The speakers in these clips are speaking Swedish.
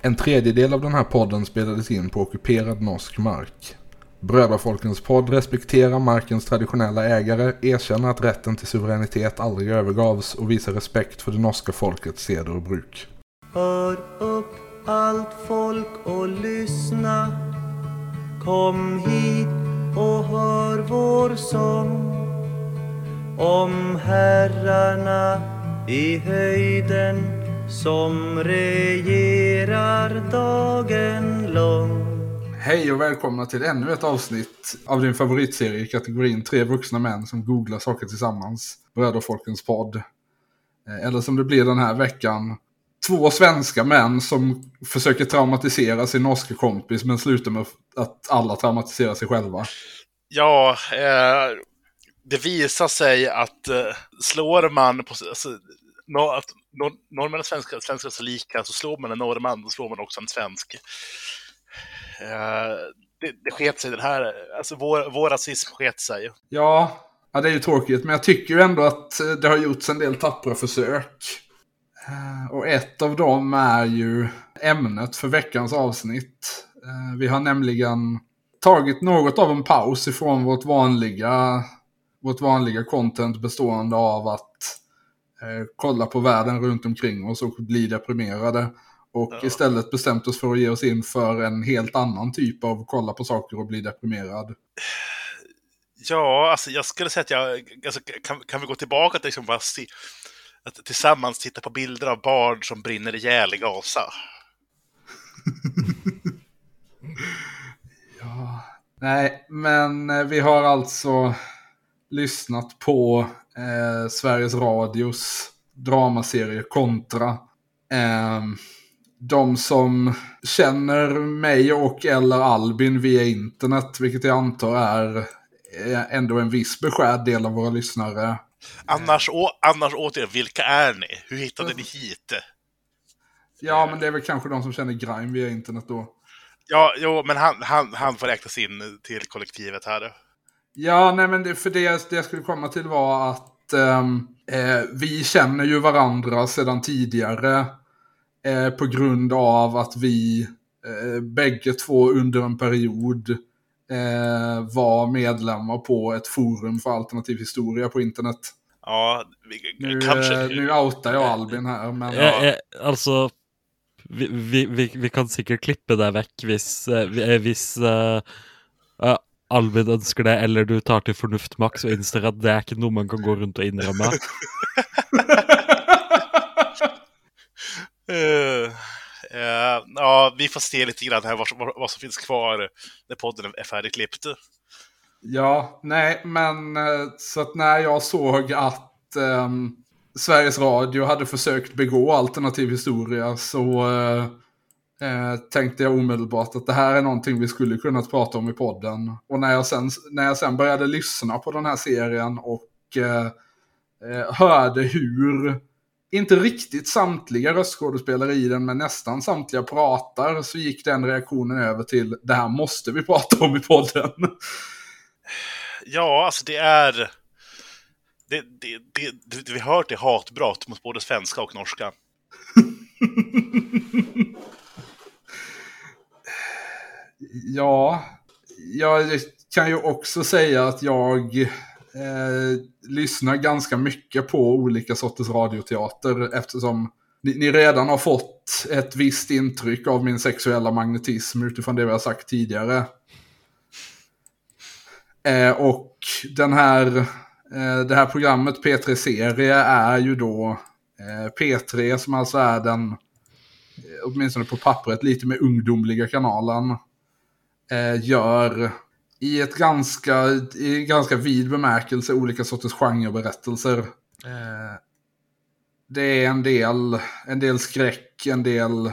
En tredjedel av den här podden spelades in på ockuperad norsk mark. Brödrafolkens podd respekterar markens traditionella ägare, erkänner att rätten till suveränitet aldrig övergavs och visar respekt för det norska folkets seder och bruk. Hör upp allt folk och lyssna Kom hit och hör vår sång Om herrarna i höjden som regerar dagen lång Hej och välkomna till ännu ett avsnitt av din favoritserie i kategorin Tre vuxna män som googlar saker tillsammans. Bröderfolkens podd. Eh, Eller som det blir den här veckan. Två svenska män som försöker traumatisera sin norska kompis men slutar med att alla traumatiserar sig själva. Ja, eh, det visar sig att eh, slår man på... Alltså, no, att nor norrmän och svenskar, svenskar är så lika, så slår man en norrman, då slår man också en svensk. Eh, det, det sket sig den här, alltså vår, vår rasism sket sig. Ja, ja, det är ju tråkigt men jag tycker ju ändå att eh, det har gjorts en del tappra försök. Eh, och ett av dem är ju ämnet för veckans avsnitt. Vi har nämligen tagit något av en paus ifrån vårt vanliga, vårt vanliga content bestående av att kolla på världen runt omkring oss och bli deprimerade. Och Ja. istället bestämt oss för att ge oss in för en helt annan typ av kolla på saker och bli deprimerad. Ja, alltså jag skulle säga att jag... Alltså, kan, kan vi gå tillbaka till liksom bara se, att tillsammans titta på bilder av barn som brinner ihjäl i Gaza? Ja, nej, men eh, vi har alltså lyssnat på eh, Sveriges Radios dramaserie Kontra. Eh, de som känner mig och eller Albin via internet, vilket jag antar är eh, ändå en viss beskärd del av våra lyssnare. Annars, å, annars återigen, vilka är ni? Hur hittade ni hit? Ja, men det är väl kanske de som känner Grime via internet då. Ja, jo, men han, han, han får räknas in till kollektivet här. Ja, nej men det, för det, det jag skulle komma till var att ehm, eh, vi känner ju varandra sedan tidigare eh, på grund av att vi eh, bägge två under en period eh, var medlemmar på ett forum för alternativ historia på internet. Ja, vi, Nu, kanske... eh, nu outar jag Albin här, men Ja. Eh, eh, altså vi, vi, vi, vi kan sikkert klippe deg vekk hvis, eh, vi- eh, eh, eh, Albin ønsker det, eller du tar til fornuft maks og innser at det er ikke noe man kan gå rundt og innrømme. Eh, eh, ja, vi får se lite grann här vad, vad som finns kvar när podden är färdigklippt. Ja, nej, men eh, så att när jag såg att ehm, Sveriges Radio hade försökt begå alternativ historia så eh, eh, tänkte jag omedelbart att det här är någonting vi skulle kunna prata om i podden. Och när jag sen, när jag sen började lyssna på den här serien och eh, eh, hörde hur, inte riktigt samtliga röstskådespelare i den, men nästan samtliga pratar, så gick den reaktionen över till det här måste vi prata om i podden. Ja, alltså det är... Det, det, det, det vi hör till hatbrott mot både svenska och norska. Ja, jag kan ju också säga att jag eh, lyssnar ganska mycket på olika sorters radioteater eftersom ni, ni redan har fått ett visst intryck av min sexuella magnetism utifrån det vi har sagt tidigare. Eh, och den här, eh, det här programmet P3 Serie är ju då eh, P3 som alltså är den, eh, åtminstone på pappret, lite mer ungdomliga kanalen Eh, gör i ett ganska, i ganska vid bemärkelse olika sorters genreberättelser. Eh, det är en del, en del skräck, en del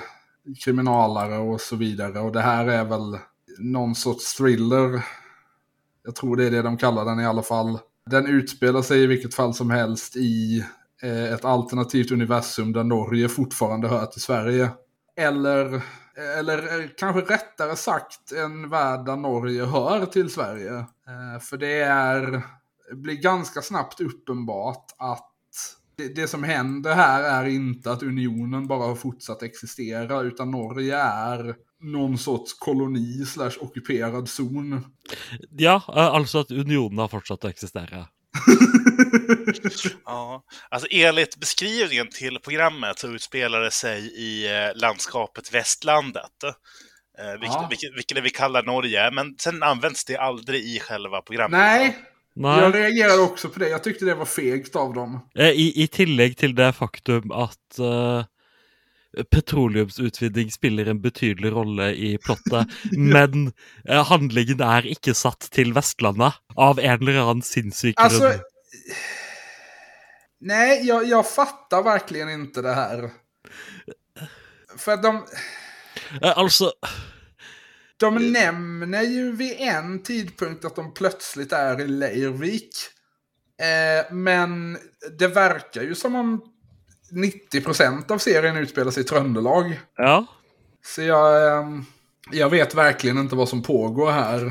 kriminalare och så vidare. Och det här är väl någon sorts thriller. Jag tror det är det de kallar den i alla fall. Den utspelar sig i vilket fall som helst i eh, ett alternativt universum där Norge fortfarande hör till Sverige. Eller, eller eh, kanske rättare sagt en värld där Norge hör till Sverige. Eh, för det är, blir ganska snabbt uppenbart att det, det som händer här är inte att unionen bara har fortsatt existera, utan Norge är någon sorts koloni slash ockuperad zon. Ja, eh, alltså att unionen har fortsatt att existera. Ja, alltså enligt beskrivningen till programmet så utspelar det sig i eh, landskapet Västlandet. Eh, vilket, Ja. vilket, vilket vi kallar Norge, men sen används det aldrig i själva programmet. Nej, Nej. jag reagerade också på det. Jag tyckte det var fegt av dem. Eh, I, I tillegg til det faktum at eh, petroleumsutvinning spiller en betydelig rolle i plottet, men eh, handlingen er ikke satt til Vestlandet av en eller annen sinnssyk Alltså... grunn. Nej, jag, jag fattar verkligen inte det här. För att de, Eh, altså de nämner ju vid en tidpunkt att de plötsligt är i Leirvik. Eh, men det verkar ju som om 90% av serien utspelar sig i Tröndelag. Ja. Så jag, ehm, jag vet verkligen inte vad som pågår här.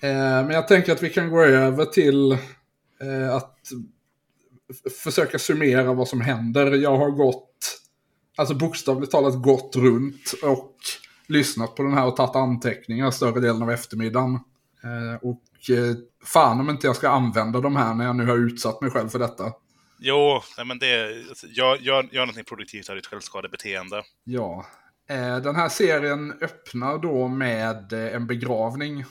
Eh, Men jag tänker att vi kan gå över till eh, att f- försöka summera vad som händer. Jag har gått, alltså bokstavligt talat gått runt och lyssnat på den här och tagit anteckningar större delen av eftermiddagen. Eh, Och eh, fan om inte jag ska använda de här när jag nu har utsatt mig själv för detta. Jo, nej, men det, alltså, gör, gör, gör någonting produktivt av ditt självskadebeteende. Ja. Eh, Den här serien öppnar då med eh, en begravning.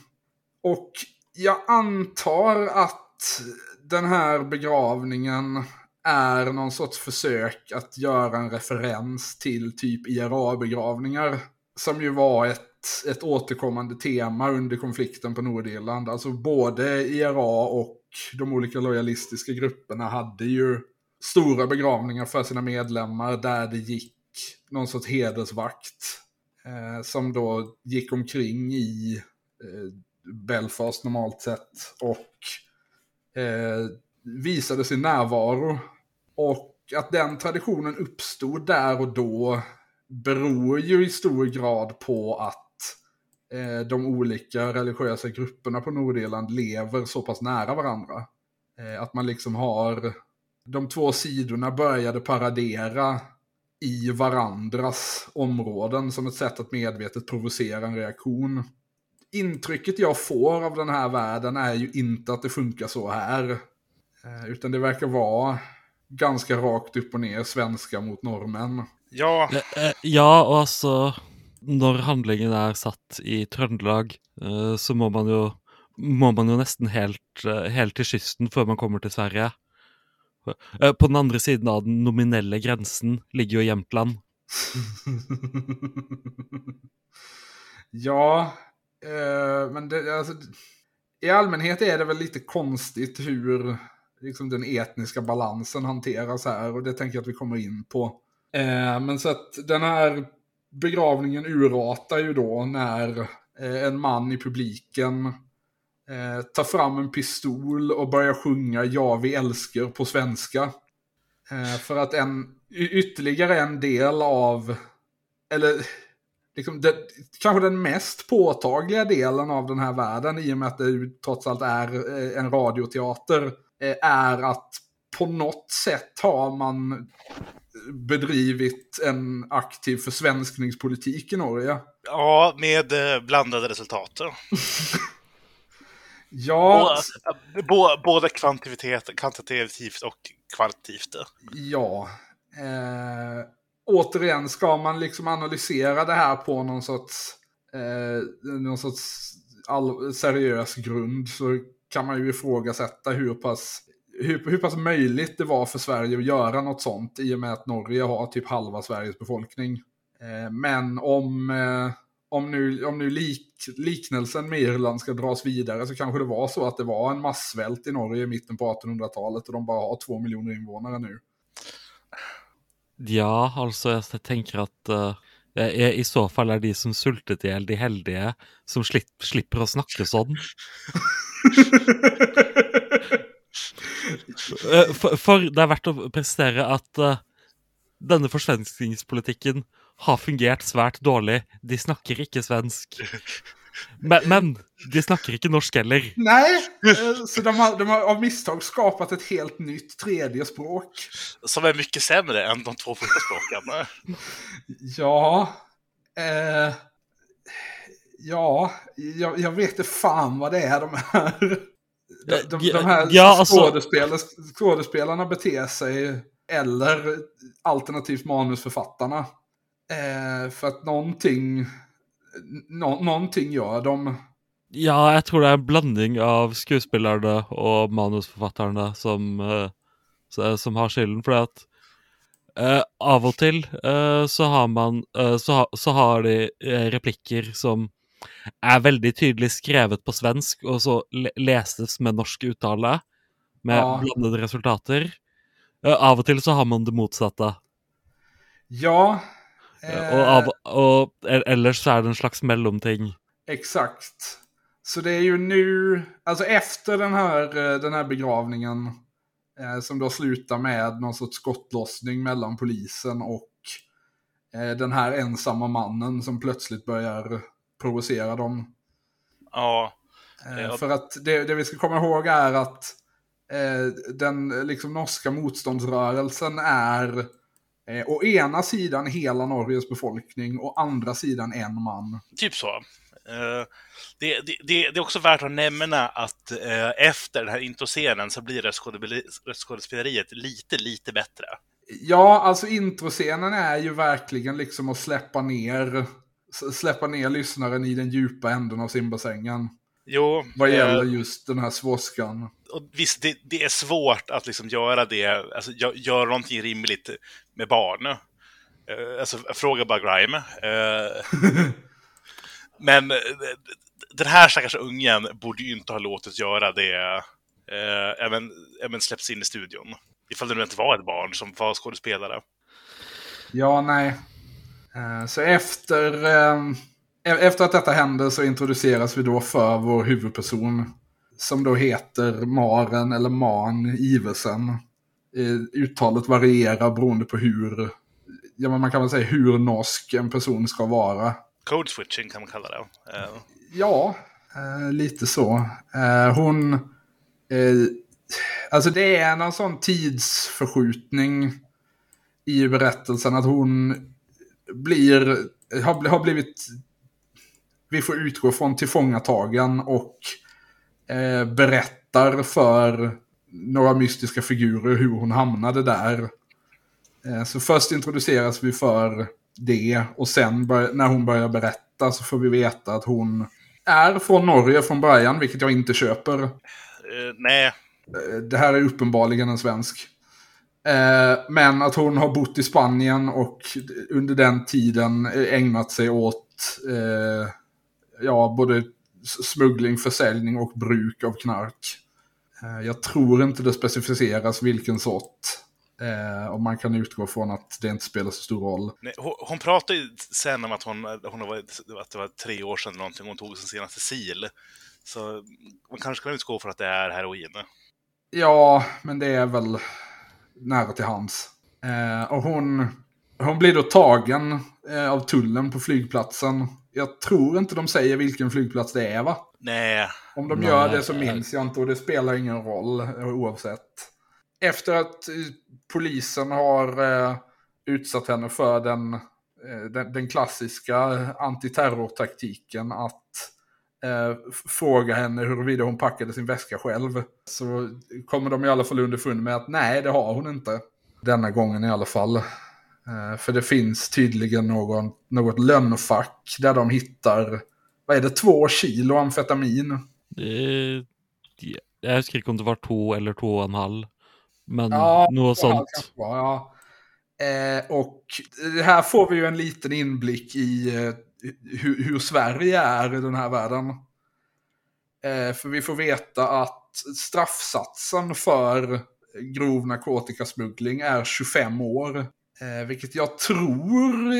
Och jag antar att den här begravningen är någon sorts försök att göra en referens till typ IRA-begravningar. Som ju var ett, ett återkommande tema under konflikten på Nordirland. Alltså både IRA och de olika lojalistiska grupperna hade ju stora begravningar för sina medlemmar där det gick någon sorts hedersvakt. Eh, som då gick omkring i eh, Belfast normalt sett. Och eh, visade sin närvaro. Och att den traditionen uppstod där och då beror ju i stor grad på att eh, de olika religiösa grupperna på Nordirland lever så pass nära varandra. Eh, att man liksom har de två sidorna började paradera i varandras områden som ett sätt att medvetet provocera en reaktion. Intrycket jag får av den här världen är ju inte att det funkar så här. Eh, Utan det verkar vara ganska rakt upp och ner svenska mot norrmän. Ja, Eh, eh, Ja, og altså Når handlingen er satt i Trøndelag, eh, så må man jo må man jo nesten helt, helt til kysten før man kommer til Sverige. På den andre siden av den nominelle grensen ligger jo Jämtland. ja, eh, men det, alltså, i allmänhet är det väl lite konstigt hur liksom, den etniska balansen hanteras här. Och det tänker jag att vi kommer in på. Eh, men så att den här begravningen urartar ju då när eh, en man i publiken eh, tar fram en pistol och börjar sjunga Ja vi älskar på svenska. Eh, för att en y- ytterligare en del av, eller liksom det, kanske den mest påtagliga delen av den här världen i och med att det trots allt är eh, en radioteater eh, är att på något sätt har man bedrivit en aktiv försvenskningspolitik i Norge. ja med eh, blandade resultat. Ja, Både, både kvantitet, kvantitativt och kvalitativt. Ja. Eh, återigen, ska man liksom analysera det här på någon sorts, eh, någon sorts all, seriös grund så kan man ju ifrågasätta hur pass, hur, hur pass möjligt det var för Sverige att göra något sånt i och med att Norge har typ halva Sveriges befolkning. Eh, men om, eh, om nu, om nu lik, liknelsen med Irland ska dras vidare så kanske det var så att det var en massvält i Norge i mitten på 1800-talet och de bara har två miljoner invånare nu. Ja, altså, jeg tenker at eh, jeg, i så fall er de som sultet i hjel, de heldige som slipp, slipper å snakke sånn. Eh, For, for det er verdt å presisere at eh, denne forsvenskingspolitikken har fungert svært dårlig. De snakker ikke svensk. Men, men de snakker ikke norsk heller. Nej, eh, så de har, de har av misstag skapat ett helt nytt tredje språk. Som är mycket sämre än de två första språken. Ja, eh, ja, jag, jag vet inte fan vad det är de här, de, de, de här Ja, alltså- skådespelare, skådespelarna beter sig. Eller alternativt manusförfattarna. Eh, för att någonting, nå, någonting gör de. Ja, jeg tror det er en blanding av skuespillerne og manusforfatterne som, eh, så- som har skylden. For at eh, av og til eh, så har man eh, så, ha, så har de eh, replikker som er veldig tydelig skrevet på svensk, og så le leses med norsk uttale, med Ja. blandede resultater. Eh, av og til så har man det motsatte. Ja. Eh, og, av, og e- ellers så er det en slags mellomting. Exakt. Så det är ju nu, alltså efter den här, eh, den här begravningen, eh, som då slutar med någon sorts skottlossning mellan polisen och eh, den här ensamma mannen som plötsligt börjar provocera dem. Ja, Eh. För att det, det vi ska komma ihåg är att eh, den liksom norska motståndsrörelsen är eh, å ena sidan hela Norges befolkning och andra sidan en man. typ så. Eh, det, det, det, är också värt att nämna att eh, efter den här introscenen så blir röstskådespeleriet lite, lite bättre. Ja, alltså introscenen är ju verkligen liksom att släppa ner, släppa ner lyssnaren i den djupa änden av simbassängen. Jo, Vad eh, gäller just den här svåskan och visst, det, det är svårt att liksom göra det, alltså gö- göra någonting rimligt med barn. Eh, alltså, fråga bara Grime. Eh, men eh, den här stackars ungen borde ju inte ha låtit göra det, även, även släpps in i studion. Ifall det nu inte var ett barn som var skådespelare. Ja, nej. Så efter, e-, efter att detta händer så introduceras vi då för vår huvudperson. Som då heter Maren eller Man Ivesen. Eh, Uttalet varierar beroende på hur, ja men man kan väl säga hur norsk en person ska vara. Code switching kan man kalla det. Eh, Ja, eh, lite så. Eh, hon... Eh, alltså det är någon sån tidsförskjutning i berättelsen att hon blir, har, har blivit, vi får utgå från tillfångatagen och eh, berättar för några mystiska figurer hur hon hamnade där. Eh, så först introduceras vi för det och sen när hon börjar berätta så får vi veta att hon är från Norge från början, vilket jag inte köper. eh, nej, Det här är uppenbarligen en svensk. Men att hon har bott i Spanien och under den tiden ägnat sig åt ja, både smuggling, försäljning och bruk av knark. Eh, Jag tror inte det specificeras vilken sort. Eh, Och man kan utgå från att det inte spelar så stor roll. nej hon, hon pratar ju sen om att, hon, hon varit, att det var tre år sedan någonting hon tog sin senaste sil. Så man kanske kan utgå från att det är heroin. Ja, men det är väl nära till hands. Eh, och hon, hon blir då tagen eh, av tullen på flygplatsen. Jag tror inte de säger vilken flygplats det är va? Nej, Om de Nej, gör det så minns jag inte och det spelar ingen roll oavsett. Efter att eh, polisen har eh, utsatt henne för den, eh, den, den klassiska antiterrortaktiken att eh, fråga henne huruvida hon packade sin väska själv. Så kommer de i alla fall underfund med att nej, det har hon inte. Denna gången i alla fall. Eh, för det finns tydligen någon, något lönnfack där de hittar, vad är det, två kilo amfetamin. Eh, ja, jeg husker ikke om det var to eller to og en halv, men Ja, här sånt. kanske det var, ja. Eh, och det här får vi ju en liten inblick i eh, hur, hur Sverige är i den här världen. Eh, för vi får veta att straffsatsen för grov narkotikasmuggling är 25 år. Eh, vilket jag tror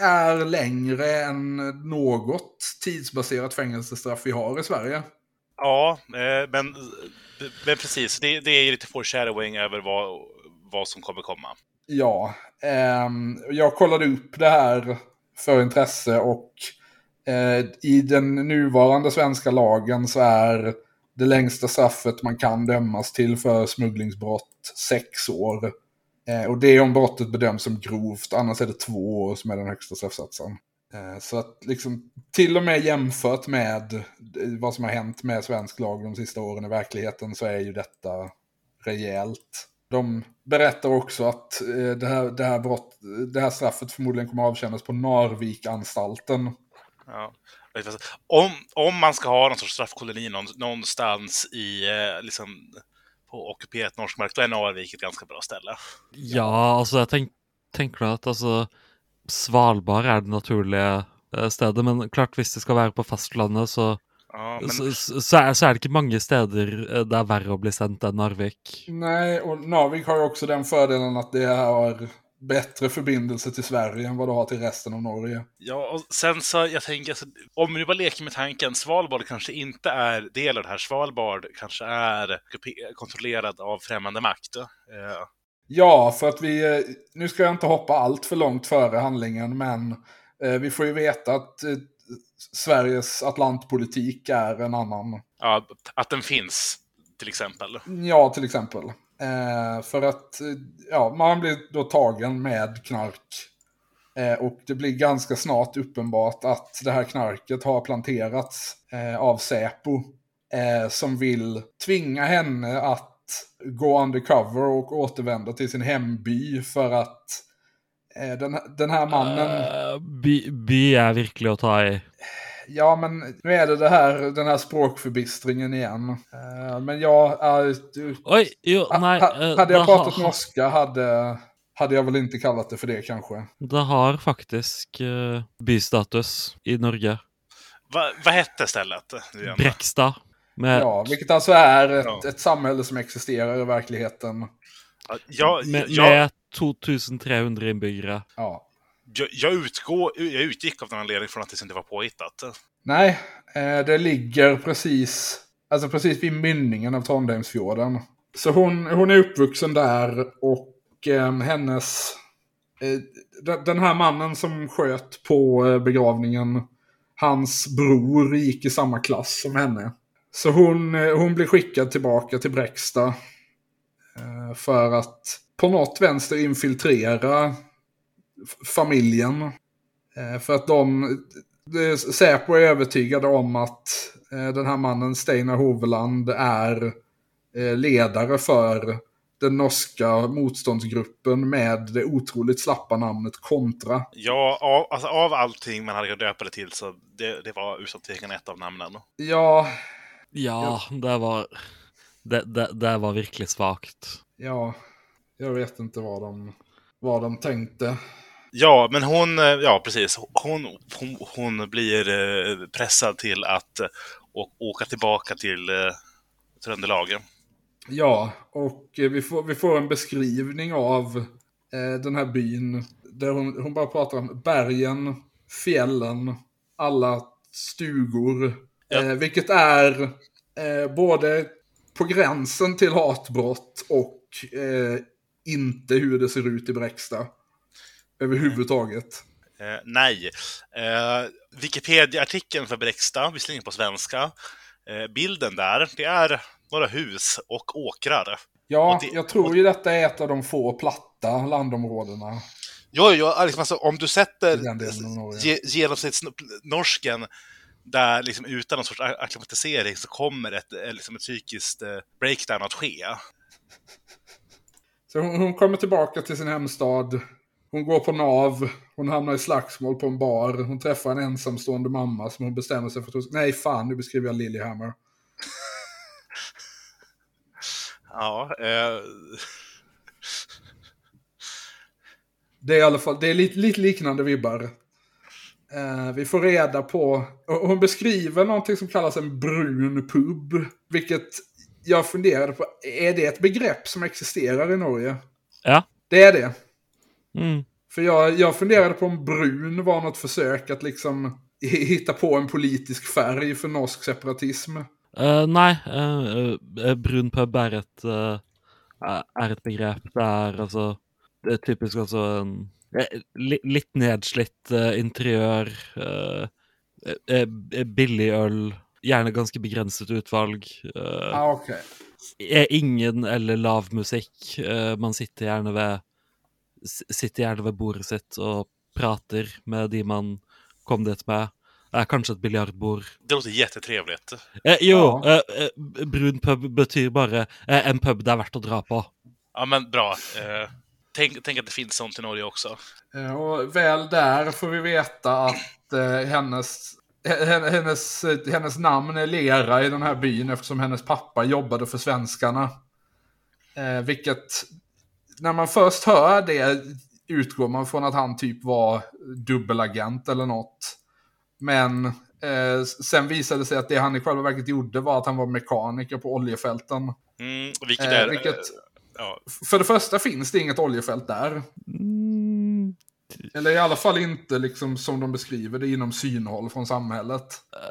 är längre än något tidsbaserat fängelsestraff vi har i Sverige. ja, eh, men, men precis. Det, det är ju lite foreshadowing över vad, vad som kommer komma. Ja, ehm, jag kollade upp det här för intresse och Eh, I den nuvarande svenska lagen så är det längsta straffet man kan dömas till för smugglingsbrott sex år. Eh, och det är om brottet bedöms som grovt, annars är det två år som är den högsta straffsatsen. Eh, så att liksom, till och med jämfört med eh, vad som har hänt med svensk lag de sista åren i verkligheten så är ju detta rejält. De berättar också att eh, det, här, det, här brott, det här straffet förmodligen kommer avtjänas på Narvikanstalten. Ja. Om, om man ska ha någon sorts straffkoloni någonstans i, eh, liksom, på ockuperat norsk mark, då är Narvik ett ganska bra ställe. Ja, alltså jag tänk, tänker att alltså Svalbard är det naturliga eh, stedet, men klart hvis det ska vara på fastlandet så Ja, men... så, så, är, så, är, det inte många städer eh, det är värre att bli sänd än Narvik. Nej, och Narvik har ju också den fördelen att det har bättre förbindelse till Sverige än vad du har till resten av Norge. Ja, och sen så jag tänker, alltså, om vi bara leker med tanken, Svalbard kanske inte är del av det här. Svalbard kanske är kontrollerad av främmande makt. Eh. Ja, för att vi, eh, nu ska jag inte hoppa allt för långt före handlingen, men eh, vi får ju veta att eh, Sveriges atlantpolitik är en annan. Ja, att den finns, till exempel. Ja, till exempel. Eh, för att eh, ja, man blir då tagen med knark. Eh, och det blir ganska snart uppenbart att det här knarket har planterats eh, av Säpo. Eh, som vill tvinga henne att gå undercover och återvända till sin hemby för att eh, den, den här mannen... Uh, by, by är verkligen att ta i. Ja, men nu är det, det här, den här språkförbistringen igen. Uh, men jag... Uh, Oj, jo, nej. Ha, hade jag pratat ha, norska hade, hade jag väl inte kallat det för det kanske. Det har faktiskt uh, bystatus i Norge. Va, vad hette stället? Bräcksta. Med... Ja, vilket alltså är ett, ja. ett samhälle som existerar i verkligheten. Ja, med, jag... med 2300 inbyggare. Ja. Jag, jag, utgår, jag utgick av den anledningen från att det inte var påhittat. Nej, eh, det ligger precis, alltså precis vid mynningen av Trondheimsfjorden. Så hon, hon är uppvuxen där och eh, hennes... Eh, den här mannen som sköt på eh, begravningen, hans bror gick i samma klass som henne. Så hon, eh, hon blir skickad tillbaka till Bräcksta. Eh, för att på något vänster infiltrera familjen. Eh, för att de, Säpo är övertygade om att den här mannen Steinar Hoveland är ledare för den norska motståndsgruppen med det otroligt slappa namnet Kontra. Ja, av, alltså av allting man hade kunnat döpa det till så det, det var utan tvekan ett av namnen. Ja, Ja, det var, det, det, det var verkligen svagt. Ja, jag vet inte vad de, vad de tänkte. Ja, men hon, eh, ja precis, hon, hon, hon blir eh, pressad till att åka tillbaka till Tröndelagen. Ja, och vi får, vi får en beskrivning av eh, den här byn. Där hon, hon bara pratar om bergen, fjällen, alla stugor, Ja. Eh, vilket är eh, både på gränsen till hatbrott och eh, inte hur det ser ut i Bräcksta. Överhuvudtaget. Eh, nej. Eh, Wikipedia-artikeln för Bräcksta, visserligen på svenska. Eh, bilden där, det är några hus och åkrar. Ja, och det, jag tror ju detta är ett av de få platta landområdena. Ja, ja liksom alltså, om du sätter genomsnittsnorsken där liksom utan någon sorts akklimatisering så kommer ett, eh, liksom ett psykiskt eh, breakdown att ske. Så hon, hon, kommer tillbaka till sin hemstad. Hon går på NAV. Hon hamnar i slagsmål på en bar. Hon träffar en ensamstående mamma som hon bestämmer sig för att... Nej, fan, nu beskriver jag Lilyhammer. ja, eh... Det är i alla fall, det är lite, lite liknande vibbar. Eh, vi får reda på, hon beskriver någonting som kallas en brun pub. Vilket jag funderade på, är det ett begrepp som existerar i Norge? Ja. Det är det. Mm. För jag, jag funderade på om brun var något försök att liksom hitta på en politisk färg för norsk separatism. Uh, nej, uh, brun pub är ett, uh, är ett begrepp där alltså, det är typiskt alltså en Eh, litt nedslitt uh. Uh, eh, billig øl, gjerne ganske begrenset utvalg. okej. er ingen eller lav musikk. Eh, man sitter gjerne ved s- Sitter gjerne ved bordet sitt og prater med de man kom dit med. Det er kanskje et biljardbord. Det låter jättetrevligt. Eh, jo, Ja. eh, eh, brun pub betyr bare eh, en pub det er verdt å dra på. Ja, men bra. Eh, tänk, tänk att det finns sånt i Norge också. Eh, Och väl där får vi veta att eh, hennes, he- hennes, eh, hennes namn är Lera i den här byn eftersom hennes pappa jobbade för svenskarna. Eh, vilket, när man först hör det utgår man från att han typ var dubbelagent eller något. Men eh, sen visade det sig att det han i själva verket gjorde var att han var mekaniker på oljefälten. Mm, vilket Eh, är... vilket- eh, ja, För det första finns det inget oljefält där. Mm, Eller i alla fall inte liksom som de beskriver det inom synhåll från samhället.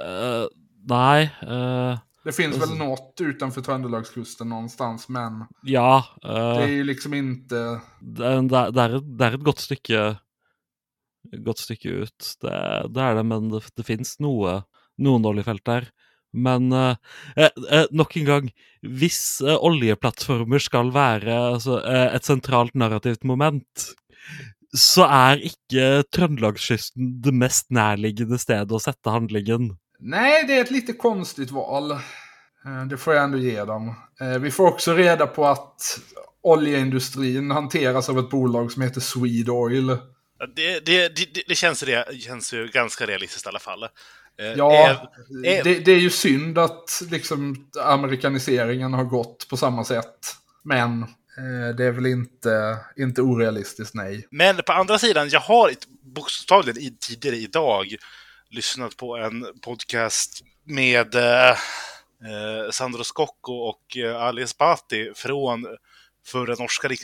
eh, nei eh, Det finns väl något utanför Trøndelagskusten någonstans, men Ja. det eh, är ju liksom inte... det, det, er- det, et- det et godt stykke godt stykke ut. Det, det er det, men det, det fins noe, noen oljefelt der. Men eh, eh, eh, nok en gang, hvis eh, oljeplattformer skal være altså, eh, et sentralt narrativt moment, så er ikke Trøndelagskysten det mest nærliggende stedet å sette handlingen. Nej, det är ett lite konstigt val. Eh, Det får jag ändå ge dem. Eh, Vi får också reda på att oljeindustrin hanteras av ett bolag som heter Swedoil. det, det, det, det känns, det känns ju ganska realistiskt i alla fall. Eh, Ja, är- är- det, det är ju synd att liksom amerikaniseringen har gått på samma sätt. Men eh, det är väl inte, inte orealistiskt, nej. Men på andra sidan, jag har ett- bokstavligen tidigare idag lyssnat på en podcast med eh, Sandro Scocco och eh, Ali Esbati från förra norska, eh,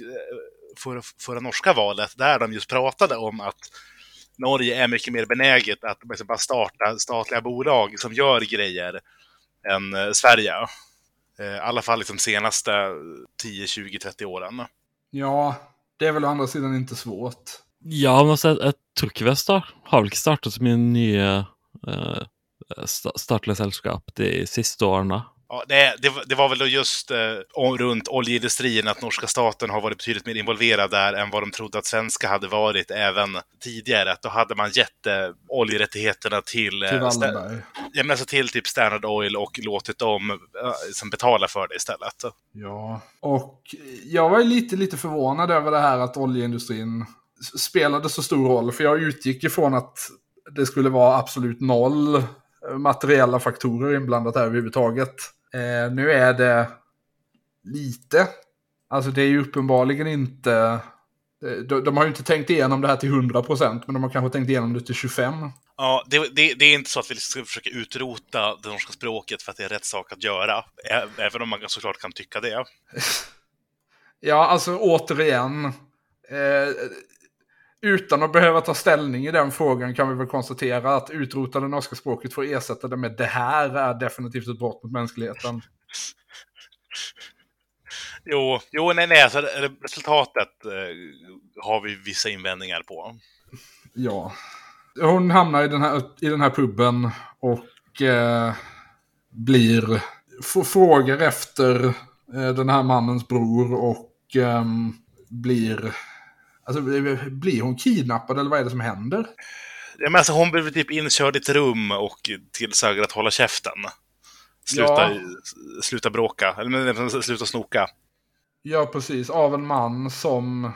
förra, förra norska valet, där de just pratade om att Norge är mycket mer benäget att liksom bara starta statliga bolag som gör grejer än eh, Sverige. Eh, I alla fall liksom senaste 10, 20, 30 åren. Ja, det är väl å andra sidan inte svårt. Ja, men altså, jeg, jeg tror ikke vi har, start, har vel ikke startet så mye nye eh, sta, statlige selskap de siste årene. Ja, det, det, var- det var väl då just eh, om- runt oljeindustrin att norska staten har varit betydligt mer involverad där än vad de trodde att svenska hade varit även tidigare. Att då hade man gett eh, oljerättigheterna till, eh, Till ja, men alltså till typ Standard Oil och låtit dem eh, som betala för det istället. Ja, och jag var ju lite, lite förvånad över det här att oljeindustrin spelade så stor roll. För jag utgick ifrån att det skulle vara absolut noll eh, materiella faktorer inblandat här överhuvudtaget. Eh, nu är det lite. Alltså det är ju uppenbarligen inte... eh, De, de har ju inte tänkt igenom det här till 100% men de har kanske tänkt igenom det till 25%. Ja, det, det, det är inte så att vi ska försöka utrota det norska språket för att det är rätt sak att göra. Även om man såklart kan tycka det. Ja, alltså återigen. Eh, utan att behöva ta ställning i den frågan kan vi väl konstatera att utrota det norska språket för att ersätta det med det här är definitivt ett brott mot mänskligheten. Jo, jo nej, nej, alltså resultatet eh, har vi vissa invändningar på. Ja. Hon hamnar i den här, i den här puben och eh, blir... Får frågor efter eh, den här mannens bror och ehm, blir... Alltså, blir hon kidnappad eller vad är det som händer? Ja, men alltså, hon blev typ inkörd i ett rum och tillsagd att hålla käften. Sluta, Ja. sluta bråka, eller sluta snoka. Ja, precis. Av en man som...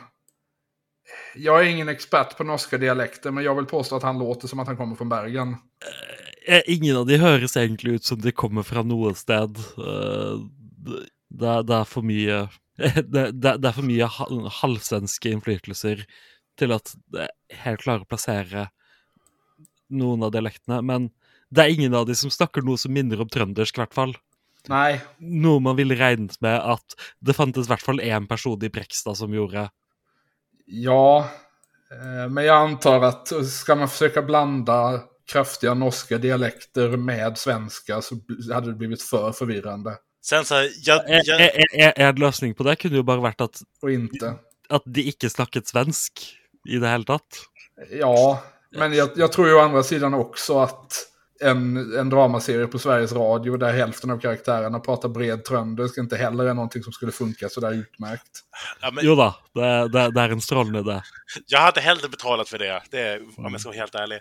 Jag är ingen expert på norska dialekter, men jag vill påstå att han låter som att han kommer från Bergen. Eh, Ingen av de høres egentlig ut som de kommer fra noe sted. Eh, det- er for mye det, det, det er for mye hal- halvsvenske innflytelser til at det helt klarer å plassere noen av dialektene. Men det er ingen av de som snakker noe som minner om trøndersk, i hvert fall. Nej, Noe man ville regnet med at det fantes i hvert fall én person i Brekstad som gjorde. ja. Eh, Men jag antar att ska man försöka blanda kraftiga norska dialekter med svenska så hade det blivit för förvirrande. Sen så, jag, En, jag, en, en løsning på det kunne jo bare vært at, Och inte. at de ikke snakket svensk i det hele tatt. Ja, men jag, jag tror ju å andra sidan också att en, en dramaserie på Sveriges Radio där hälften av karaktärerna pratar bred trönderska inte heller är någonting som skulle funka sådär utmärkt. Ja, men Jo da, det, det, det er en strålende idé. jag hade hellre betalat för det, det om jag ska vara helt ärlig.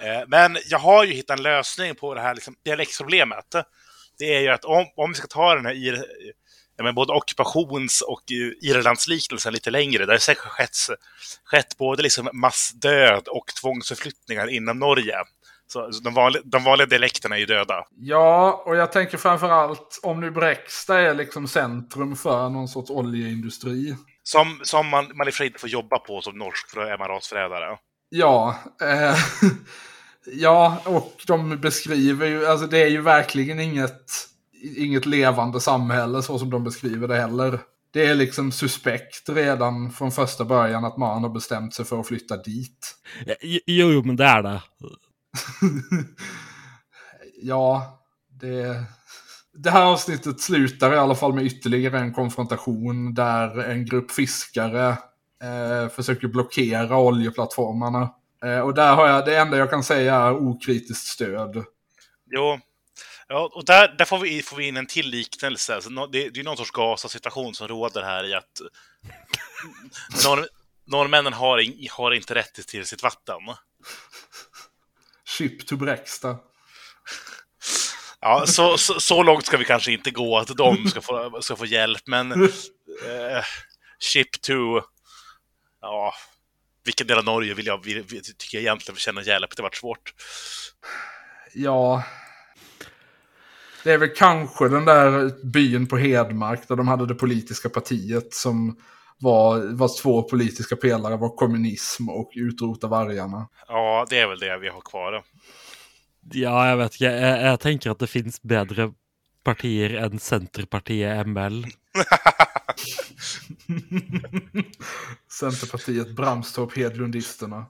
Eh, Men jag har ju hittat en lösning på det här liksom, dialektproblemet. Det är ju att om, om vi ska ta den här ir, ja, både ockupations och Irlandsliknelsen lite längre, där det säkert skett, skett både liksom massdöd och tvångsförflyttningar inom Norge. Så de vanliga, de vanliga dialekterna är ju döda. Ja, och jag tänker framförallt om nu Bräcksta är liksom centrum för någon sorts oljeindustri. Som, som man, man i och för sig inte får jobba på som norsk, för då är man rasförrädare. Ja, eh, ja, och de beskriver ju, alltså det är ju verkligen inget, inget levande samhälle så som de beskriver det heller. Det är liksom suspekt redan från första början att man har bestämt sig för att flytta dit. Jo, jo, men det er det. ja, det... Det här avsnittet slutar i alla fall med ytterligare en konfrontation där en grupp fiskare eh, försöker blockera oljeplattformarna. Eh, och där har jag, det enda jag kan säga är okritiskt stöd. Jo. Ja, och där, där får, vi, får vi in en till liknelse. Alltså, det, det är någon sorts Gaza-situation som råder här i att norr, norrmännen har, in, har inte rätt till sitt vatten. Ship to Bräcksta. Ja, så, så, så långt ska vi kanske inte gå att de ska få, ska få hjälp, men eh, Ship to... Ja, vilken del av Norge vill jag, vill, tycker jag egentligen förtjänar hjälp? Det har varit svårt. Ja. Det är väl kanske den där byn på Hedmark där de hade det politiska partiet som var, vars två politiska pelare var kommunism och utrota vargarna. Ja, det är väl det vi har kvar. Ja, jeg vet ikke. Jeg, jeg tenker at det finnes bedre partier enn Senterpartiet ML. Centerpartiet, Bramstorp, Hedlundisterna.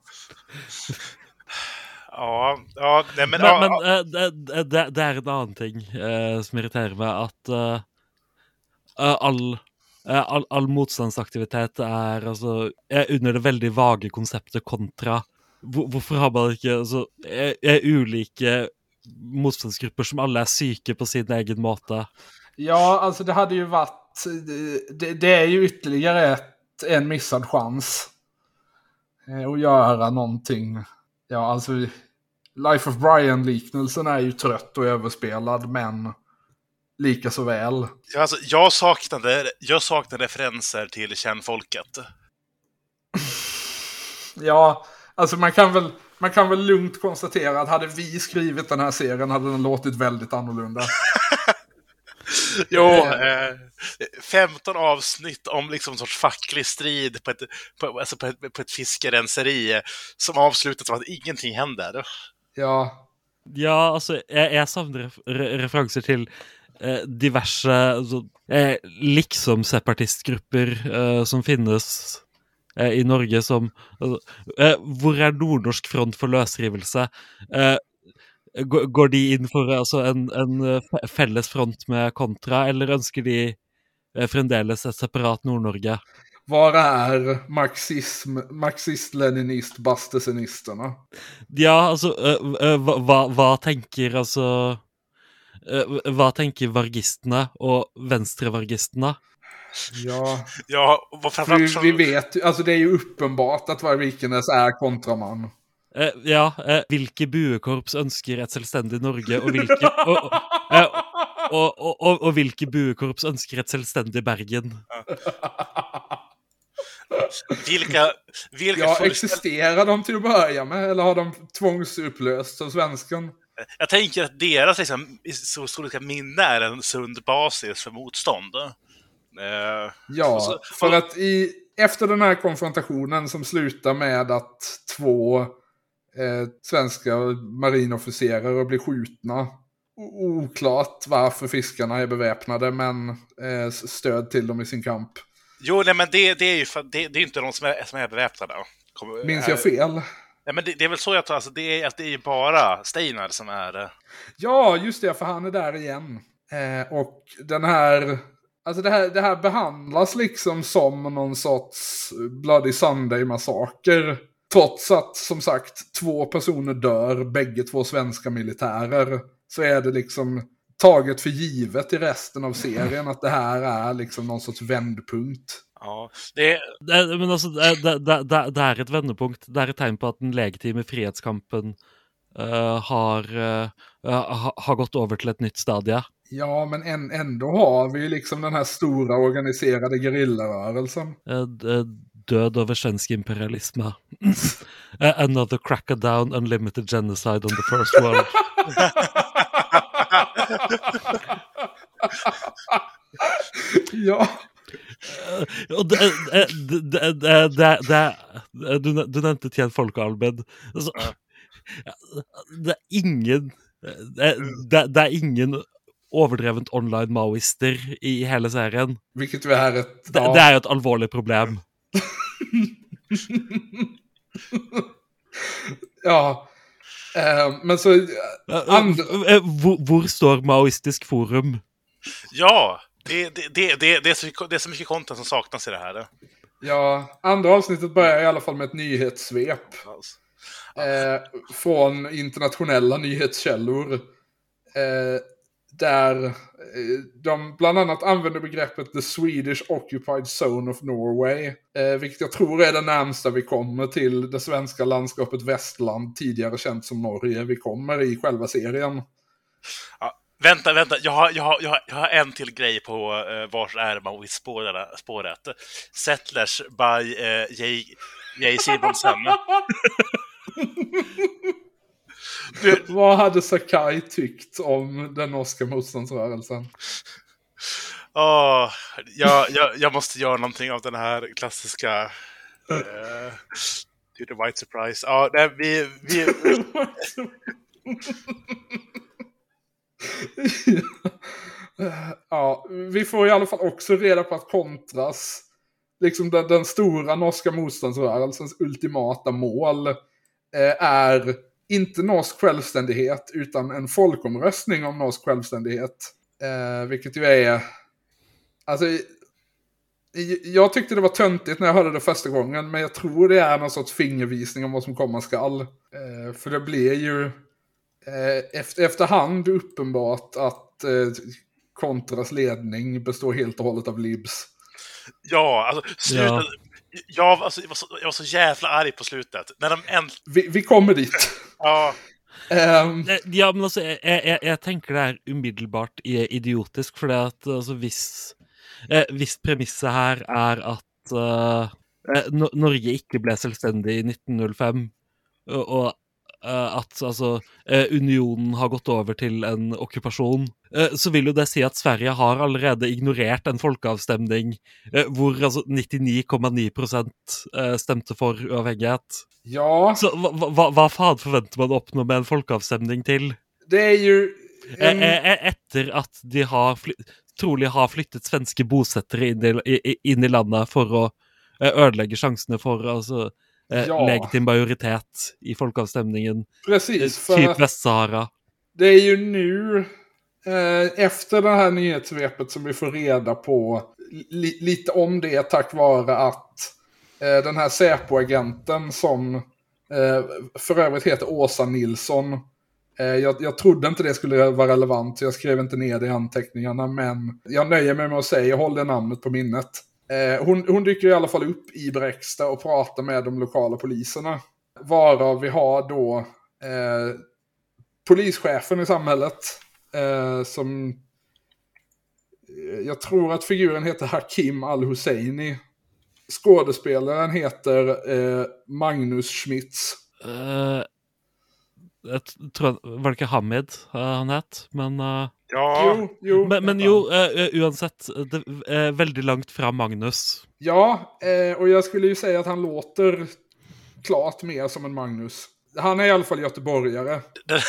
Ja, ja, nej, men, Men, ja, men ja, eh, det, det, det er en annen ting eh, som irriterer meg, at eh, eh, all, eh, all, all motstandsaktivitet er altså er under det veldig vage konseptet kontra. Hvorfor har man ikke altså, er, er ulike motstandsgrupper som alle er syke på sin egen måte? Ja, alltså det hade ju varit... Det, det är ju ytterligare ett, en missad chans. eh, Att göra någonting. Ja, alltså... Life of Brian-liknelsen är ju trött och överspelad, men lika så väl. alltså, jag, saknade, jag saknade referenser till kärnfolket. Ja, alltså man kan väl... Man kan väl lugnt konstatera att hade vi skrivit den här serien hade den låtit väldigt annorlunda. Jo, eh, 15 avsnitt om liksom en sorts facklig strid på ett, på, alltså på ett, på ett fiskerenseri som avslutas med att ingenting händer. Ja, Ja, altså, jeg, jeg savner ref re referanser til eh, diverse altså, eh, liksom-separatistgrupper eh, som finnes eh, i Norge som altså, eh, Hvor er Nordnorsk front for løsrivelse? Eh, går, de inn for altså, en, en eh, fe- felles front med kontra, eller ønsker de eh, fremdeles et separat Nord-Norge? var är marxism, marxist-leninist-bastesenisterna? Ja, altså eh, eh, hva, hva, hva tenker altså eh, Ja, Ja, och vi, vi vet ju, alltså det är ju uppenbart att Varvikenes är kontraman. Eh, ja, eh, hvilke buekorps ønsker et selvstendig Norge, og, og, eh, og, og, og, og hvilke buekorps ønsker et selvstendig Bergen? Vilka, vilka Ja, fullständigt- existerar de till att börja med eller har de tvångsupplösts av svensken? Jag tänker att deras liksom, historiska minne är en sund basis för motstånd. Eh, Ja, Och så- för att i, efter den här konfrontationen som slutar med att två eh, svenska marinofficerare blir skjutna. O- Oklart varför fiskarna är beväpnade, men eh, stöd till dem i sin kamp. jo, nej, men det, det är ju för, det, det är inte de som är, som är beväpnade. Kommer- Minns jag fel? Nej, men det, det är väl så jag tror, alltså, det är, att det är bara Steinar som är... eh, Ja, just det, för han är där igen. Eh, och den här... Alltså det här, det här behandlas liksom som någon sorts Bloody Sunday-massaker. trots att som sagt två personer dör, bägge två svenska militärer, så är det liksom taget för givet i resten av serien att det här är liksom någon sorts vändpunkt. Ja, det, Det, men altså, det, det, det, det er et vendepunkt. Det er et tegn på at den legitime frihetskampen eh, har, ha, har gått over til et nytt stadie. Ja, men än, ändå har vi ju liksom den här stora organiserade gerillarörelsen. Eh, d- død over svensk imperialisme. Eh, Another crack-a-down, unlimited genocide on the first world. ja, eh, du, ne- du nevnte Tjen Folke-Albed. Altså, det er ingen det, det, det er ingen overdrevent online maoister i hele serien. vilket vi är ett... Det, det er jo et alvorlig problem. ja. Eh, men så... Eh, And- eh, Hvor, hvor står Maoistisk Forum? ja det, det, det, det, det, är så, det är så mycket content som saknas i det här. Ja, andra avsnittet börjar i alla fall med ett nyhetssvep. Alltså. eh, från internationella nyhetskällor. Eh, där eh, de bland annat använder begreppet The Swedish Occupied Zone of Norway. Eh, vilket jag tror är det närmsta vi kommer till det svenska landskapet Västland, tidigare känt som Norge. Vi kommer i själva serien. Ja, vänta, vänta. Jag har, jag, har, jag, har, jag har en till grej på uh, vars är Maoist-spåret. spåret. Settlers by uh, J. J. Simonsen. Du, Vad hade Sakai tyckt om den norska motståndsrörelsen? åh, jag, jag, jag måste göra någonting av den här klassiska... Uh, to the white surprise. Ja, nej, vi, vi, ja, vi får i alla fall också reda på att Kontras, liksom den, den stora norska motståndsrörelsens ultimata mål, eh, är inte norsk självständighet utan en folkomröstning om norsk självständighet. Eh, vilket ju är, alltså, jag tyckte det var töntigt när jag hörde det första gången, men jag tror det är någon sorts fingervisning om vad som komma skall. Eh, för det blir ju eh, efter, efterhand uppenbart att eh, Contras ledning består helt och hållet av libs. ja, alltså slutet. Ja. Jag, alltså, jag, var så, jag var så jävla arg på slutet. När de äntligen... Vi, vi kommer dit. Ja, Eh, Ja, men altså, jeg, jeg, jeg tenker det er umiddelbart i- idiotisk, fordi at altså, hvis, eh, hvis premisset her er at eh, eh, Nor- Norge ikke ble selvstendig i 1905, og, og eh, at altså unionen har gått over til en okkupasjon, eh, så vil jo det si at Sverige har allerede ignorert en folkeavstemning eh, hvor altså 99,9 eh, stemte for uavhengighet. ja, Så hva, hva, faen forventer man å oppnå med en folkeavstemning til? det är ju... Eh, eh, eh, Etter at de har trolig har flyttet svenske bosettere inn i, inn i landet for å eh, ødelegge sjansene for altså, eh, Ja. legitim majoritet i folkeavstemningen. Eh, precis, för Typ att Västsahara. det är ju nu, eh, Eh, efter det här nyhetssvepet som vi får reda på li, lite om det tack vare att eh, den här Säpo-agenten som eh, för övrigt heter Åsa Nilsson. Eh, jag, jag trodde inte det skulle vara relevant, så jag skrev inte ner det i anteckningarna, men jag nöjer mig med att säga, håll det namnet på minnet. Eh, hon, hon dyker i alla fall upp i Bräcksta och pratar med de lokala poliserna. Varav vi har då eh, polischefen i samhället. Eh, som eh, jag tror att figuren heter Hakim Al-Husseini. Skådespelaren heter eh, Magnus Schmitz. Jeg t- tror han, Var det ikke Hamid eh, han het? Men, eh, ja. Jo, jo. men, men jo, uansett. Det, eh, veldig langt fra Magnus. Ja, och jag skulle ju säga att han låter klart mer som en Magnus. Han är i alla fall göteborgare.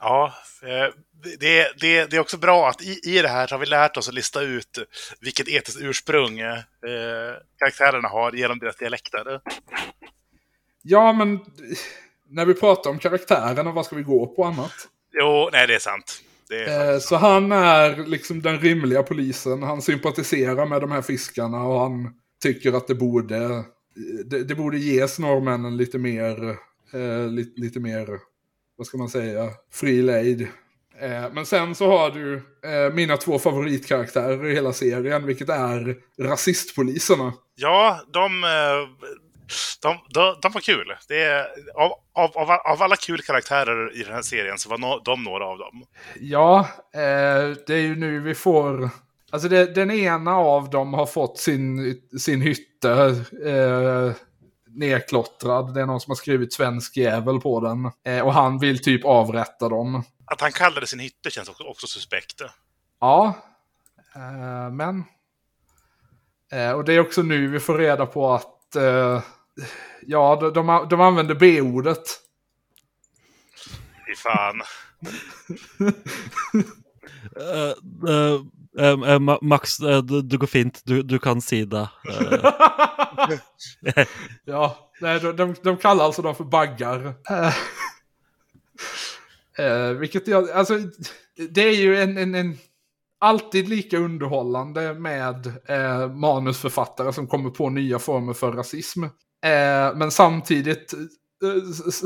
Ja, det, det, det är också bra att i, i det här så har vi lärt oss att lista ut vilket etiskt ursprung eh, karaktärerna har genom deras dialekter. Ja, men när vi pratar om karaktärerna, vad ska vi gå på annat? Jo, nej, det är sant. Det är Eh, så han är liksom den rimliga polisen. Han sympatiserar med de här fiskarna och han tycker att det borde det, det borde ges norrmännen lite mer, eh, lite, lite mer, vad ska man säga, fri lejd. Eh, men sen så har du eh, mina två favoritkaraktärer i hela serien, vilket är rasistpoliserna. Ja, de, eh, de, de, de var kul. Det är, av, av, av, alla kul karaktärer i den här serien så var no, de några av dem. Ja, eh, det är ju nu vi får... Alltså det, den ena av dem har fått sin, sin hytte nedklottrad. Det är någon som har skrivit svensk jävel på den. Eh, och han vill typ avrätta dem. Att han kallade sin hytte känns också, också suspekt. Ja, eh, men... Eh, och det är också nu vi får reda på att... Eh, ja, de, de, de använder B-ordet. Fy fan. Eh, eh, eh, Ma- Max, eh, du, du går fint. Du, du kan si det. Eh, ja, nej, de, de, de kallar alltså dem för baggar. Eh, vilket jag, alltså, det är ju en, en, en alltid lika underhållande med eh, manusförfattare som kommer på nya former för rasism. Eh, men samtidigt,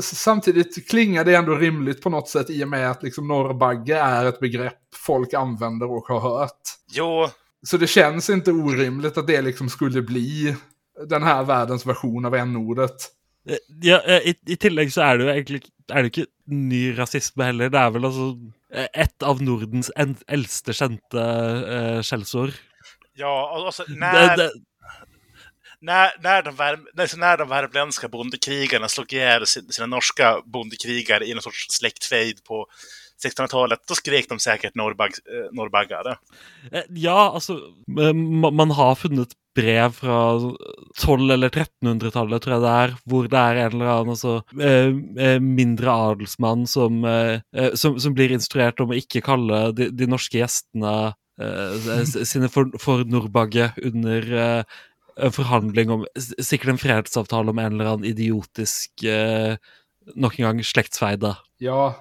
samtidigt klingar det ändå rimligt på något sätt i och med att liksom norrbagge är ett begrepp folk använder och har hört. Jo, Så det känns inte orimligt att det liksom skulle bli den här världens version av n-ordet. Eh, Ja, eh, i, I tillegg så er det jo egentlig er det ikke ny rasisme heller. Det er vel altså eh, et av Nordens en, eldste kjente eh, skjellsord. ja, och, och så, Det- när, det- när, när, de när, när de värmländska bondekrigarna slog ihjäl sin- sina norska bondekrigare i någon sorts släktfejd på 1600-talet, då skrek de säkert norrbag, eh, norrbaggar. Eh, Ja, altså eh, ma- Man har funnet brev fra 1200- eller 1300-tallet, tror jeg det er, hvor det er en eller annen altså, eh, mindre adelsmann som, eh, som, som blir instruert om å ikke kalle de, de norske gjestene eh, s- sine for, for Nordbagge under en forhandling om s- Sikkert en fredsavtale om en eller annen idiotisk eh, Nok en gang slektsfeide. Ja,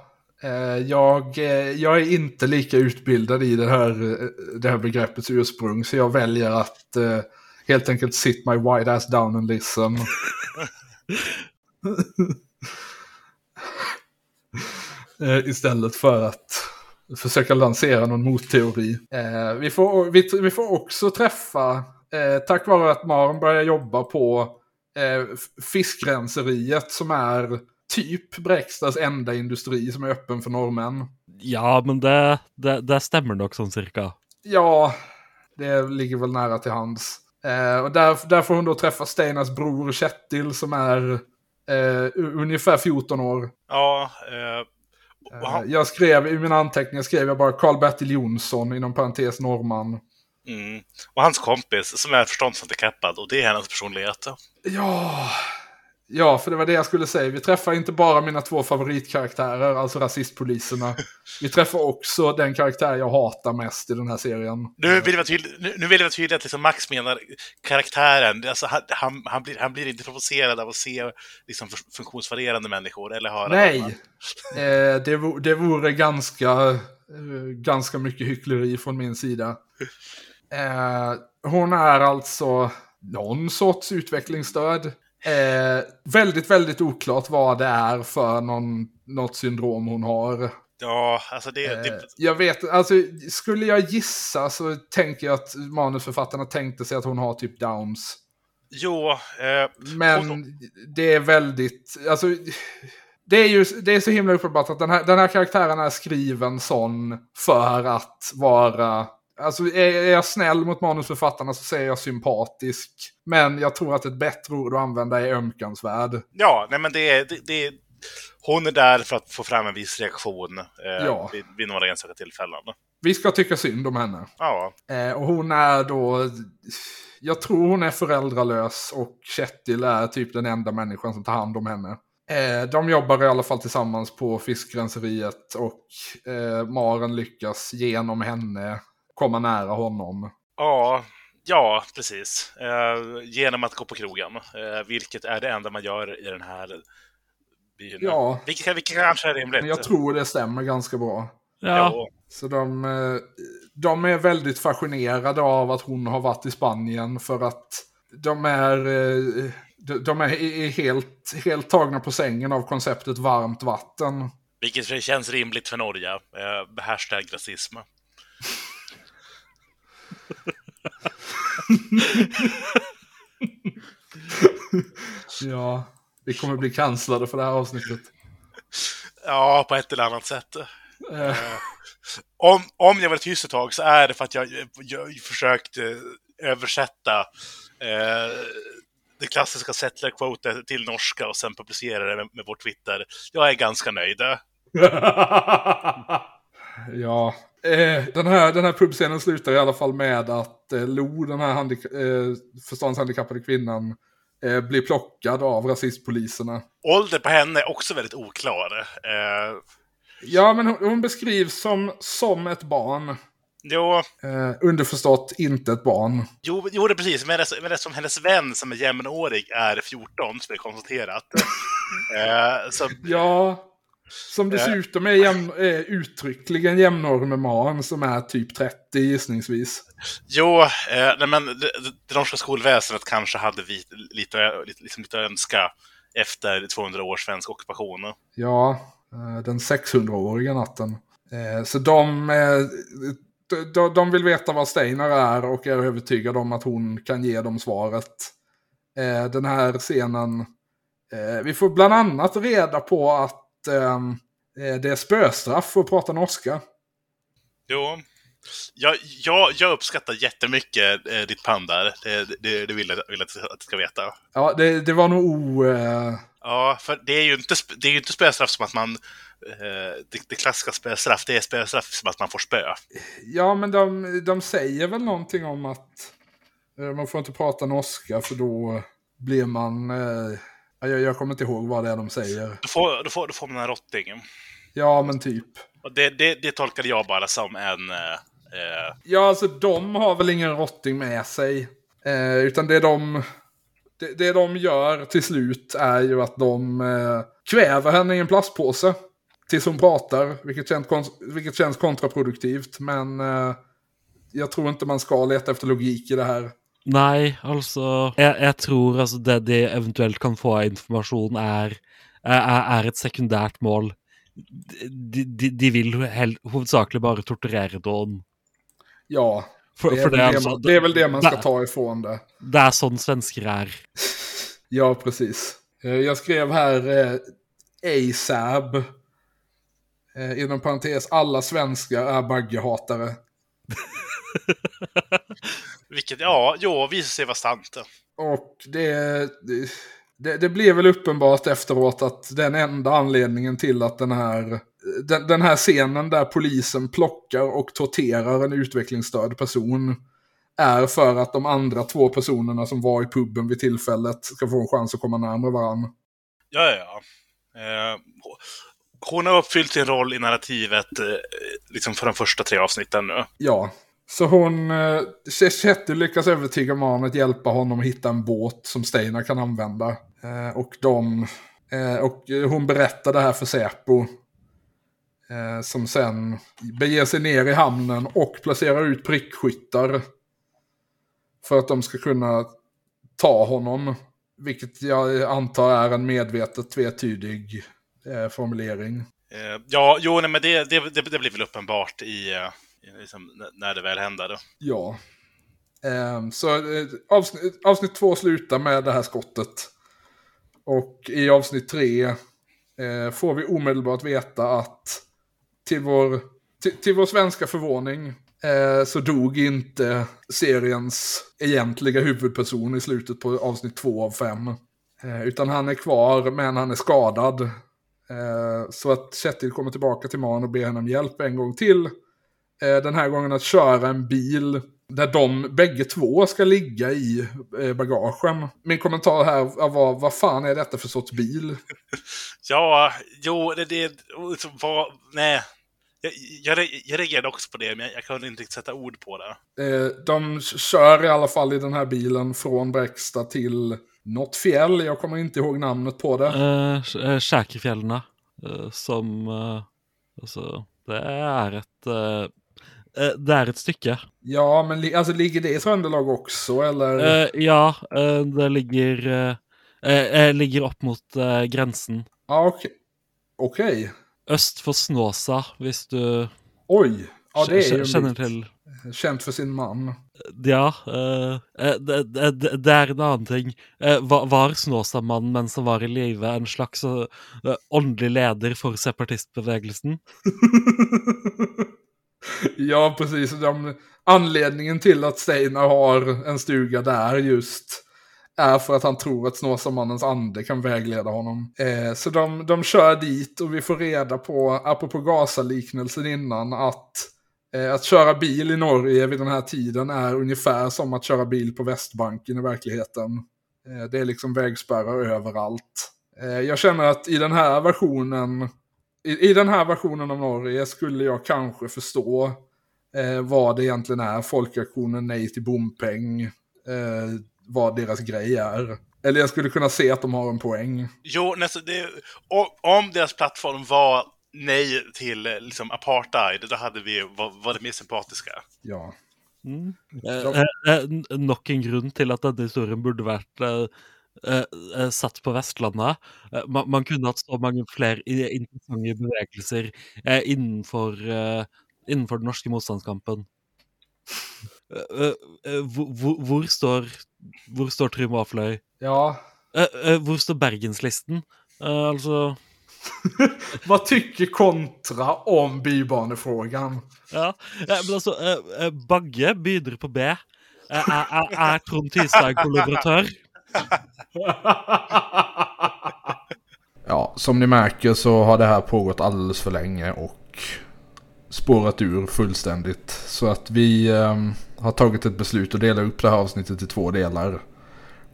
jag, eh, jag är inte lika utbildad i det här, eh, det här begreppets ursprung, så jag väljer att eh, helt enkelt sit my white ass down and listen. eh, istället för att försöka lansera någon motteori. Eh, vi, får, vi, vi får också träffa, eh, tack vare att Maren börjar jobba på eh, fiskrenseriet som är typ Bräckstads enda industri som är öppen för norrmän. Ja, men det, det, det stemmer nok sånn cirka. Ja, det ligger väl nära till hands. Eh, och där, där får hon då träffa Steinas bror Kjetil som är eh, ungefär 14 år. Ja, eh, och Eh, han, jag skrev i mina anteckningar skrev jag bara Karl-Bertil Jonsson inom parentes norrman. mm, och hans kompis som är förståndshandikappad och det är hennes personlighet. Ja, ja, för det var det jag skulle säga. Vi träffar inte bara mina två favoritkaraktärer, alltså rasistpoliserna. Vi träffar också den karaktär jag hatar mest i den här serien. Nu vill jag vara tydlig, nu, nu vill jag vara tydlig att liksom Max menar karaktären. Alltså, han, han, han, blir, han blir inte provocerad av att se liksom, fun- funktionsvarierande människor eller höra Nej, eh, det, vo- det vore ganska, eh, ganska mycket hyckleri från min sida. Eh, hon är alltså någon sorts utvecklingsstörd. Eh, väldigt, väldigt oklart vad det är för någon, något syndrom hon har. Ja, alltså det... Eh, det jag vet, alltså skulle jag gissa så tänker jag att manusförfattarna tänkte sig att hon har typ downs. jo, eh, Men hon- det är väldigt, alltså det är ju det är så himla uppenbart att den här, den här karaktären är skriven sån för att vara, alltså är, jag snäll mot manusförfattarna så säger jag sympatisk. Men jag tror att ett bättre ord att använda är ömkansvärd. ja, nej men det är... Det, det, hon är där för att få fram en viss reaktion eh, Ja. vid, vid några enstaka tillfällen. Vi ska tycka synd om henne. Ja, Eh, och hon är då, jag tror hon är föräldralös och Kjetil är typ den enda människan som tar hand om henne. Eh, de jobbar i alla fall tillsammans på fiskrenseriet och eh, Maren lyckas genom henne komma nära honom. ja, ja precis. Eh, genom att gå på krogen, eh, vilket är det enda man gör i den här byn. Ja. Vilket, vilket kanske är rimligt. Jag tror det stämmer ganska bra. Ja. Så de, eh, de är väldigt fascinerade av att hon har varit i Spanien för att de är, eh, de, är, helt, helt tagna på sängen av konceptet varmt vatten. Vilket känns rimligt för Norge. Eh, hashtag rasism. Ja, vi kommer bli kanslade för det här avsnittet. Ja, på ett eller annat sätt. Eh, Om, om jag var tyst ett tag så är det för att jag, jag försökt eh, översätta eh, det klassiska settler-quotet till norska och sen publicera det med, med vår Twitter. Jag är ganska nöjd. ja, eh, den här, den här pubscenen slutar i alla fall med att eh, Lo, den här eh, förståndshandikappade kvinnan, eh, blir plockad av rasistpoliserna. Ålder på henne är också väldigt oklar. Eh, Ja, men hon, hon beskrivs som, som ett barn. jo, Eh, underförstått, inte ett barn. jo, jo, det precis. Men det, men det som hennes vän som är jämnårig är 14, som är konstaterat. eh, så, Ja, som dessutom är, jämn, är uttryckligen jämnårig med man som är typ 30 gissningsvis. Jo, eh, nej, men det, det norska skolväsendet kanske hade vi, lite, lite, liksom lite önska efter 200 års svensk ockupation. Ja, eh, den 600-åriga natten. Eh, Så de, eh, de- vill veta vad Steinar är och är övertygade om att hon kan ge dem svaret. Eh, Den här scenen, eh, vi får bland annat reda på att eh, det är spöstraff för att prata norska. Jo, jag, jag, jag uppskattar jättemycket eh, ditt pann där. Det, det, det vill jag vill att du ska veta. Ja, det, det var nog o... eh, Ja, för det är ju inte, det är ju inte spöstraff som att man... Eh, det, det klassiska spöstraff, det är spöstraff som att man får spö. Ja, men de, de säger väl någonting om att eh, man får inte prata norska för då blir man... Eh, jag, jag kommer inte ihåg vad det är de säger. Då får, då får, då får man en rotting. Ja, men typ. Det, det, det tolkade jag bara som en... Eh, eh, Ja, alltså de har väl ingen rotting med sig. Eh, utan det de, det, det de gör till slut är ju att de eh, kväver henne i en plastpåse. Tills hon pratar, vilket känns, vilket känns kontraproduktivt. Men eh, jag tror inte man ska leta efter logik i det här. Nei, altså jeg, jeg tror altså det de eventuelt kan få av informasjon, er, er, er et sekundært mål. De, de, de vil hel, hovedsakelig bare torturere noen. Ja, det är, for det, er det, man, det är väl det man ska ta ifrån det. det er sånn svensker er. Ja, precis. Eh, Jag skrev här eh, ASAB. Eh, inom parentes, alla svenskar är baggehatare. vilket, ja, jo, visar sig vara sant. Och det, det, det blev väl uppenbart efteråt att den enda anledningen till att den här, den, den här scenen där polisen plockar och torterar en utvecklingsstörd person är för att de andra två personerna som var i puben vid tillfället ska få en chans att komma närmare varandra. Ja, ja, ja. Eh, hon har uppfyllt sin roll i narrativet eh, liksom för de första tre avsnitten nu. Ja, så hon... Eh, Chetty lyckas övertyga mannen att hjälpa honom att hitta en båt som Steinar kan använda. Eh, och de... Eh, och hon berättar det här för Säpo. Som sen beger sig ner i hamnen och placerar ut prickskyttar. För att de ska kunna ta honom. Vilket jag antar är en medvetet tvetydig formulering. Ja, jo, nej, men det, det, det, blir väl uppenbart i liksom, när det väl händer. Ja. Um, så eh, uh, avsnitt, avsnitt två slutar med det här skottet. Och i avsnitt tre uh, får vi omedelbart veta att till vår, till, till vår svenska förvåning uh, så dog inte seriens egentliga huvudperson i slutet på avsnitt två av fem. Utan han är kvar, men han är skadad. Så att Kjetil kommer tillbaka till Man och ber henne om hjälp en gång till. Eh, den här gången att köra en bil där de bägge två ska ligga i eh, bagagen. Min kommentar här var, vad fan är detta för sorts bil? Ja, jo, det... det liksom, vad, nej. Jag, jag, re- jag reagerade också på det, men jag, jag kunde inte riktigt sätta ord på det. Eh, de kör i alla fall i den här bilen från Bräcksta till något fjäll. Jag kommer inte ihåg namnet på det. Uh, Skjækerfjellene, eh, som eh, Altså, det er et eh, eh, Det er et stykke. Ja, men alltså, ligger det i Tröndelag också eller? Eh, ja, eh, det ligger eh, eh, eh, ligger opp mot grensen. Ja, okej. Okej. Øst for Snåsa, hvis du Oj. Ja, det är ju kj- kjenner en til bit. Känt för sin man. Ja, det, er en annen ting. Var, Snåsamannen mens han var i live en slags åndelig leder for separatistbevegelsen? ja, precis. De, anledningen till att Steinar har en stuga där just är för att han tror att Snåsamannens ande kan vägleda honom. Eh, så de, de kör dit och vi får reda på, apropå Gaza-liknelsen innan, att eh, att köra bil i Norge vid den här tiden är ungefär som att köra bil på Västbanken i verkligheten. Eh, det är liksom vägspärrar överallt. Eh, jag känner att i den här versionen i, I den här versionen av Norge skulle jag kanske förstå eh, vad det egentligen är. Folkaktionen Nej till bompeng. Eh, vad deras grej är. Eller jag skulle kunna se att de har en poäng. Jo, nästa, det, om deras plattform var nej till eh, liksom, apartheid, då hade vi var, var det mer sympatiska. Ja. Mm. Eh, eh, n- nok en grunn til at denne historien burde vært eh, eh, eh, satt på Vestlandet. Eh, man, man kunne hatt så mange flere interessante bevegelser eh, innenfor, innenfor den norske motstandskampen. Eh, eh, eh, hvor, hvor, hvor står Hvor står Trym Afløy? Ja. Hvor står Bergenslisten? Altså vad tycker kontra om bybanefrågan? Ja, men eh, Bagge begynner på B. Er Trond Tystad kollaboratør? Ja, som ni märker så har det här pågått alldeles för länge och spårat ur fullständigt. Så att vi eh, har tagit ett beslut att dela upp det här avsnittet i två delar.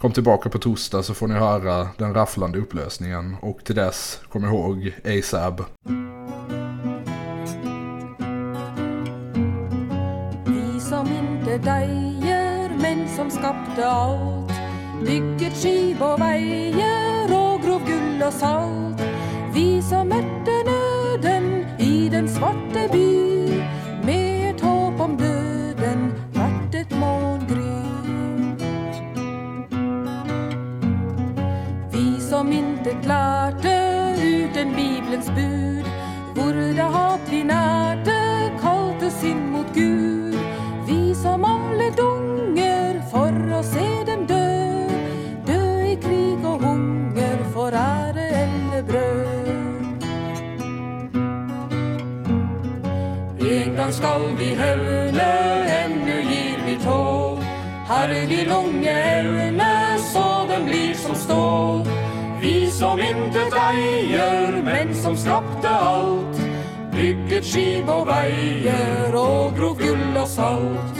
Kom tillbaka på torsdag så får ni höra den rafflande upplösningen. Och till dess, kom ihåg ASAB. Vi som inte dejer, men som skapte allt. Bygget skiv och vajer och grov gull och salt. Vi som mötte nöden i den svarte by. Med ett hopp om döden vart ett morgengry. Vi som inte klarte ut en Bibelns bud. vore det hat vi när. Skall vi hevne, ännu gir vi tå. Herre, vi långe evne, så den blir som stål. Vi som intet äger, men som skapte allt, Bygget skip och veier och grov guld och salt.